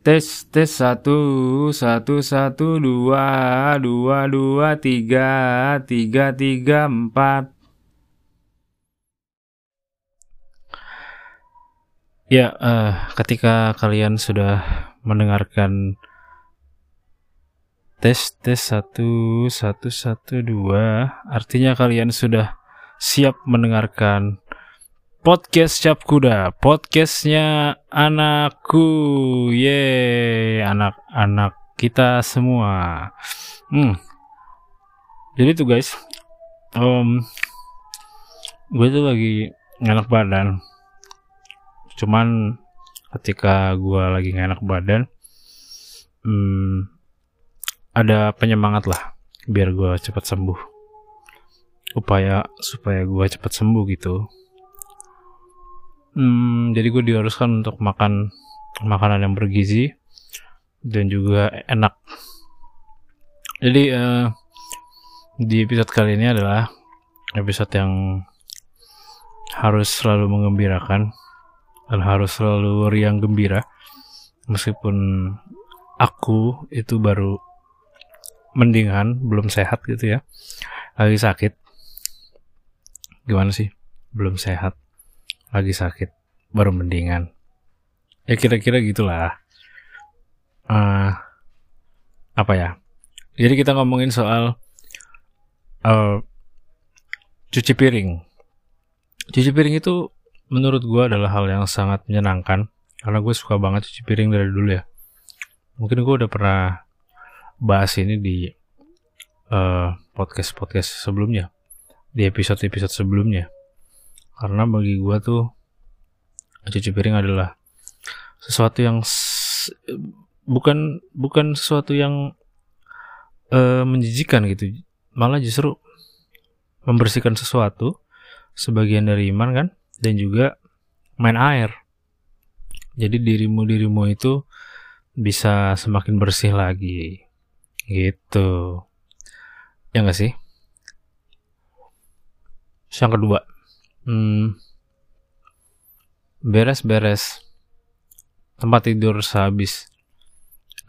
Tes tes satu satu satu dua dua dua tiga tiga tiga empat. Ya, uh, ketika kalian sudah mendengarkan tes tes satu satu satu dua, artinya kalian sudah siap mendengarkan podcast Cap Kuda, podcastnya anakku, ye, anak-anak kita semua. Hmm. Jadi tuh guys, um, gue tuh lagi enak badan. Cuman ketika gue lagi enak badan, hmm, ada penyemangat lah biar gue cepat sembuh upaya supaya gue cepat sembuh gitu hmm, jadi gue diharuskan untuk makan makanan yang bergizi dan juga enak. Jadi uh, di episode kali ini adalah episode yang harus selalu mengembirakan dan harus selalu riang gembira. Meskipun aku itu baru mendingan belum sehat gitu ya. Lagi sakit. Gimana sih? Belum sehat lagi sakit baru mendingan. Ya kira-kira gitulah. Uh, apa ya? Jadi kita ngomongin soal uh, cuci piring. Cuci piring itu menurut gue adalah hal yang sangat menyenangkan karena gue suka banget cuci piring dari dulu ya. Mungkin gue udah pernah bahas ini di uh, podcast podcast sebelumnya di episode-episode sebelumnya. Karena bagi gue tuh cuci piring adalah sesuatu yang bukan bukan sesuatu yang uh, menjijikan gitu. Malah justru membersihkan sesuatu sebagian dari iman kan dan juga main air. Jadi dirimu dirimu itu bisa semakin bersih lagi. Gitu. Ya gak sih? yang kedua hmm, beres-beres tempat tidur sehabis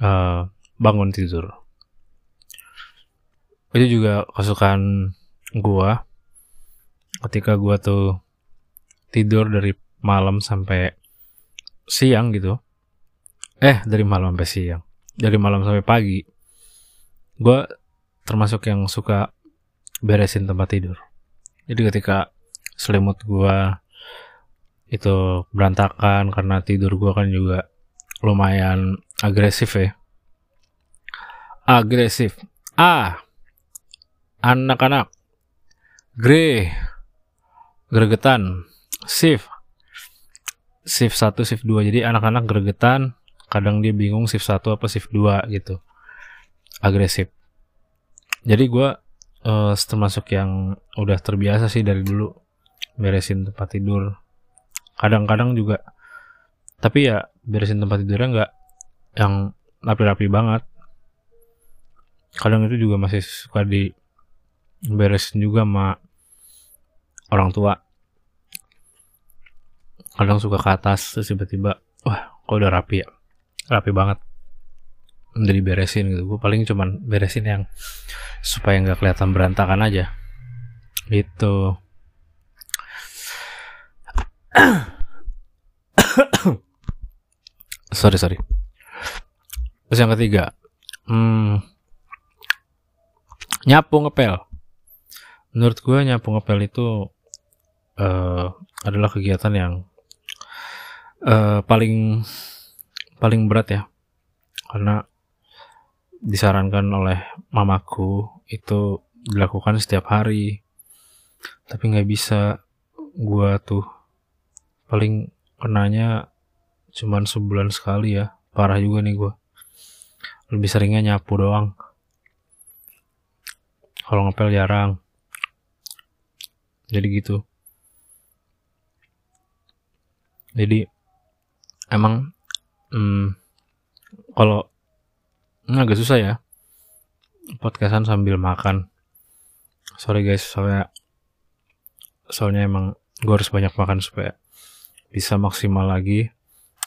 uh, bangun tidur. Itu juga kesukaan gua. Ketika gua tuh tidur dari malam sampai siang gitu. Eh dari malam sampai siang. Dari malam sampai pagi. Gua termasuk yang suka beresin tempat tidur. Jadi ketika selimut gua itu berantakan karena tidur gua kan juga lumayan agresif ya. Agresif. A. Anak-anak. Gre. Gregetan. Shift. Shift 1 shift 2 jadi anak-anak gregetan kadang dia bingung shift 1 apa shift 2 gitu. Agresif. Jadi gue uh, termasuk yang udah terbiasa sih dari dulu beresin tempat tidur. Kadang-kadang juga tapi ya beresin tempat tidurnya nggak yang rapi-rapi banget. Kadang itu juga masih suka di beresin juga sama orang tua. Kadang suka ke atas terus tiba-tiba wah kok udah rapi ya? Rapi banget. Udah diberesin gitu. Gue paling cuman beresin yang supaya nggak kelihatan berantakan aja. Gitu sorry sorry. Terus yang ketiga. Hmm, nyapu ngepel. Menurut gue nyapu ngepel itu uh, adalah kegiatan yang uh, paling paling berat ya. Karena disarankan oleh mamaku itu dilakukan setiap hari. Tapi nggak bisa gua tuh paling kenanya cuman sebulan sekali ya. Parah juga nih gua. Lebih seringnya nyapu doang. Kalau ngepel jarang. Jadi gitu. Jadi emang hmm, kalau ini agak susah ya. Podcastan sambil makan. Sorry guys soalnya soalnya emang gue harus banyak makan supaya bisa maksimal lagi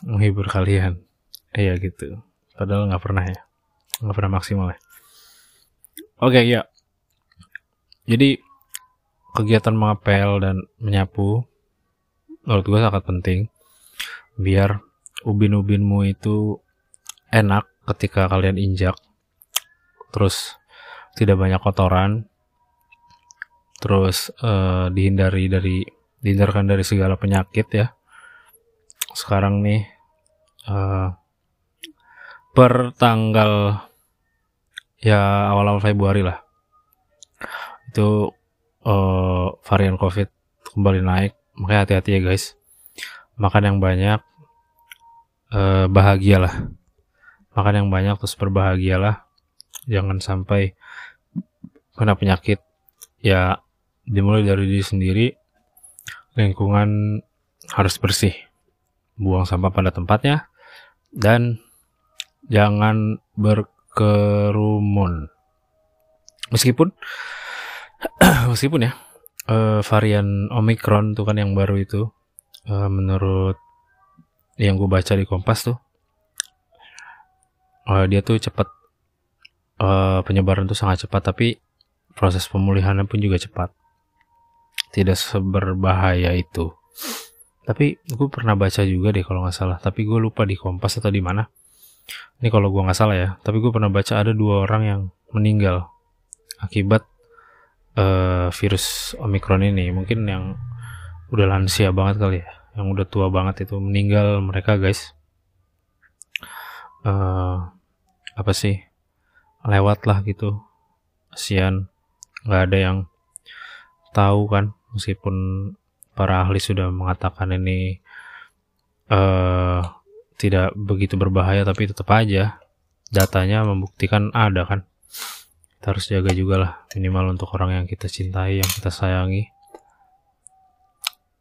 menghibur kalian. Iya gitu. Padahal nggak pernah ya. Nggak pernah maksimal ya. Oke ya jadi kegiatan mengapel dan menyapu menurut gue sangat penting. Biar ubin-ubinmu itu enak ketika kalian injak. Terus tidak banyak kotoran. Terus uh, dihindari dari dihindarkan dari segala penyakit ya sekarang nih uh, per tanggal ya awal-awal Februari lah. Itu uh, varian COVID kembali naik. Makanya hati-hati ya guys. Makan yang banyak uh, bahagialah makan yang banyak terus berbahagialah jangan sampai kena penyakit. Ya dimulai dari diri sendiri lingkungan harus bersih buang sampah pada tempatnya dan jangan berkerumun. Meskipun meskipun ya uh, varian Omicron tuh kan yang baru itu uh, menurut yang gue baca di Kompas tuh uh, dia tuh cepat uh, penyebaran tuh sangat cepat tapi proses pemulihannya pun juga cepat. Tidak seberbahaya itu tapi gue pernah baca juga deh kalau nggak salah. Tapi gue lupa di Kompas atau di mana. Ini kalau gue nggak salah ya. Tapi gue pernah baca ada dua orang yang meninggal akibat uh, virus Omicron ini. Mungkin yang udah lansia banget kali ya. Yang udah tua banget itu meninggal mereka guys. Uh, apa sih? Lewat lah gitu. Kasihan. Nggak ada yang tahu kan meskipun para ahli sudah mengatakan ini uh, tidak begitu berbahaya tapi tetap aja datanya membuktikan ada kan. Kita harus jaga juga lah minimal untuk orang yang kita cintai yang kita sayangi.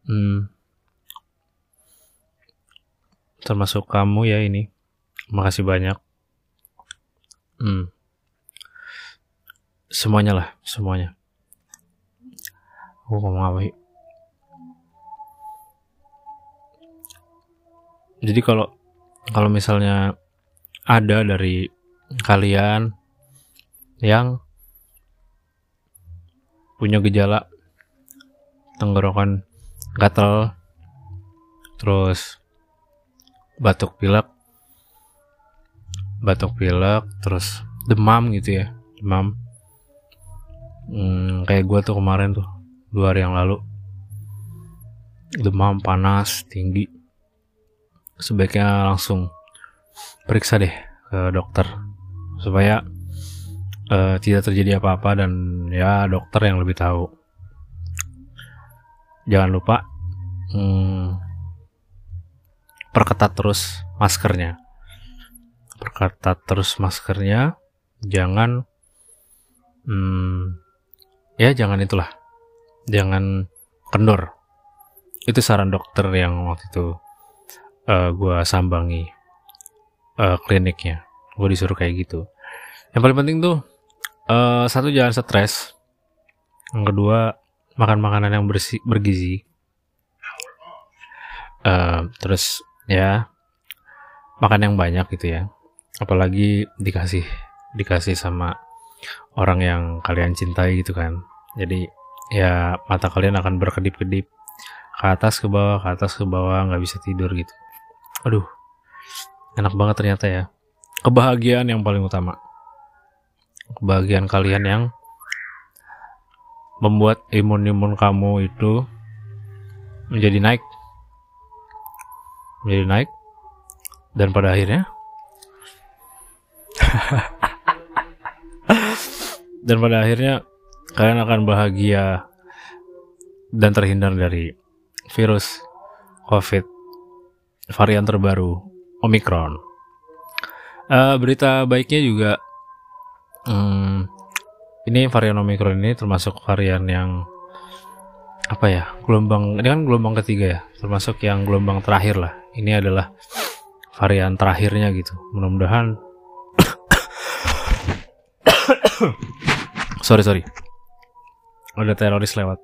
Hmm. termasuk kamu ya ini. Makasih banyak. Hmm. semuanya lah semuanya. Aku ngomong apa yuk jadi kalau kalau misalnya ada dari kalian yang punya gejala tenggorokan gatal terus batuk pilek batuk pilek terus demam gitu ya demam. Hmm, kayak gue tuh kemarin tuh dua hari yang lalu demam panas tinggi sebaiknya langsung periksa deh ke dokter supaya uh, tidak terjadi apa-apa dan ya dokter yang lebih tahu. Jangan lupa hmm, perketat terus maskernya. Perketat terus maskernya, jangan hmm, ya jangan itulah, jangan kendor. Itu saran dokter yang waktu itu uh, eh, gue sambangi uh, kliniknya. Gue disuruh kayak gitu. Yang paling penting tuh uh, satu jangan stres. Yang kedua makan makanan yang bersih bergizi. Uh, terus ya makan yang banyak gitu ya. Apalagi dikasih dikasih sama orang yang kalian cintai gitu kan. Jadi ya mata kalian akan berkedip-kedip. Ke atas ke bawah ke atas ke bawah nggak bisa tidur gitu aduh enak banget ternyata ya. Kebahagiaan yang paling utama. Kebahagiaan kalian yang membuat imun-imun kamu itu menjadi naik. Menjadi naik. Dan pada akhirnya dan pada akhirnya kalian akan bahagia dan terhindar dari virus COVID varian terbaru Omicron. Uh, berita baiknya juga Hmm, ini varian Omicron ini termasuk varian yang apa ya gelombang ini kan gelombang ketiga ya termasuk yang gelombang terakhir lah. Ini adalah varian terakhirnya gitu. Mudah-mudahan sorry sorry. Ada teroris lewat.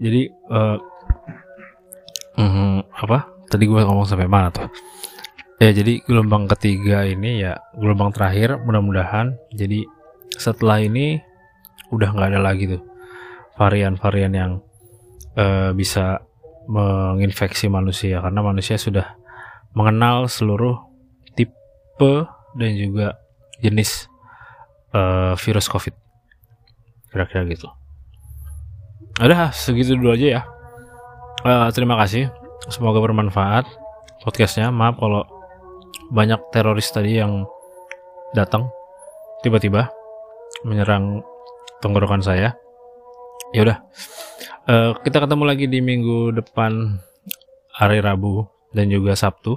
Jadi uh, mm, apa tadi gue ngomong sampai mana tuh Ya jadi gelombang ketiga ini ya gelombang terakhir mudah-mudahan. Jadi setelah ini udah nggak ada lagi tuh varian-varian yang uh, bisa menginfeksi manusia karena manusia sudah mengenal seluruh tipe dan juga jenis uh, virus COVID. Kira-kira gitu. Udah segitu dulu aja ya. Uh, terima kasih. Semoga bermanfaat podcastnya. Maaf kalau banyak teroris tadi yang datang tiba-tiba menyerang tenggorokan saya. Ya udah. Uh, kita ketemu lagi di minggu depan hari Rabu dan juga Sabtu.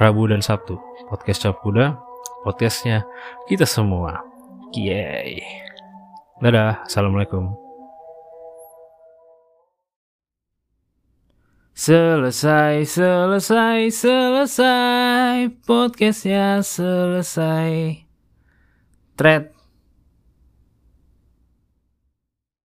Rabu dan Sabtu. Podcast Cap Kuda. Podcastnya kita semua. Yay. Dadah. Assalamualaikum. Selesai, selesai, selesai. Podcastnya selesai. Thread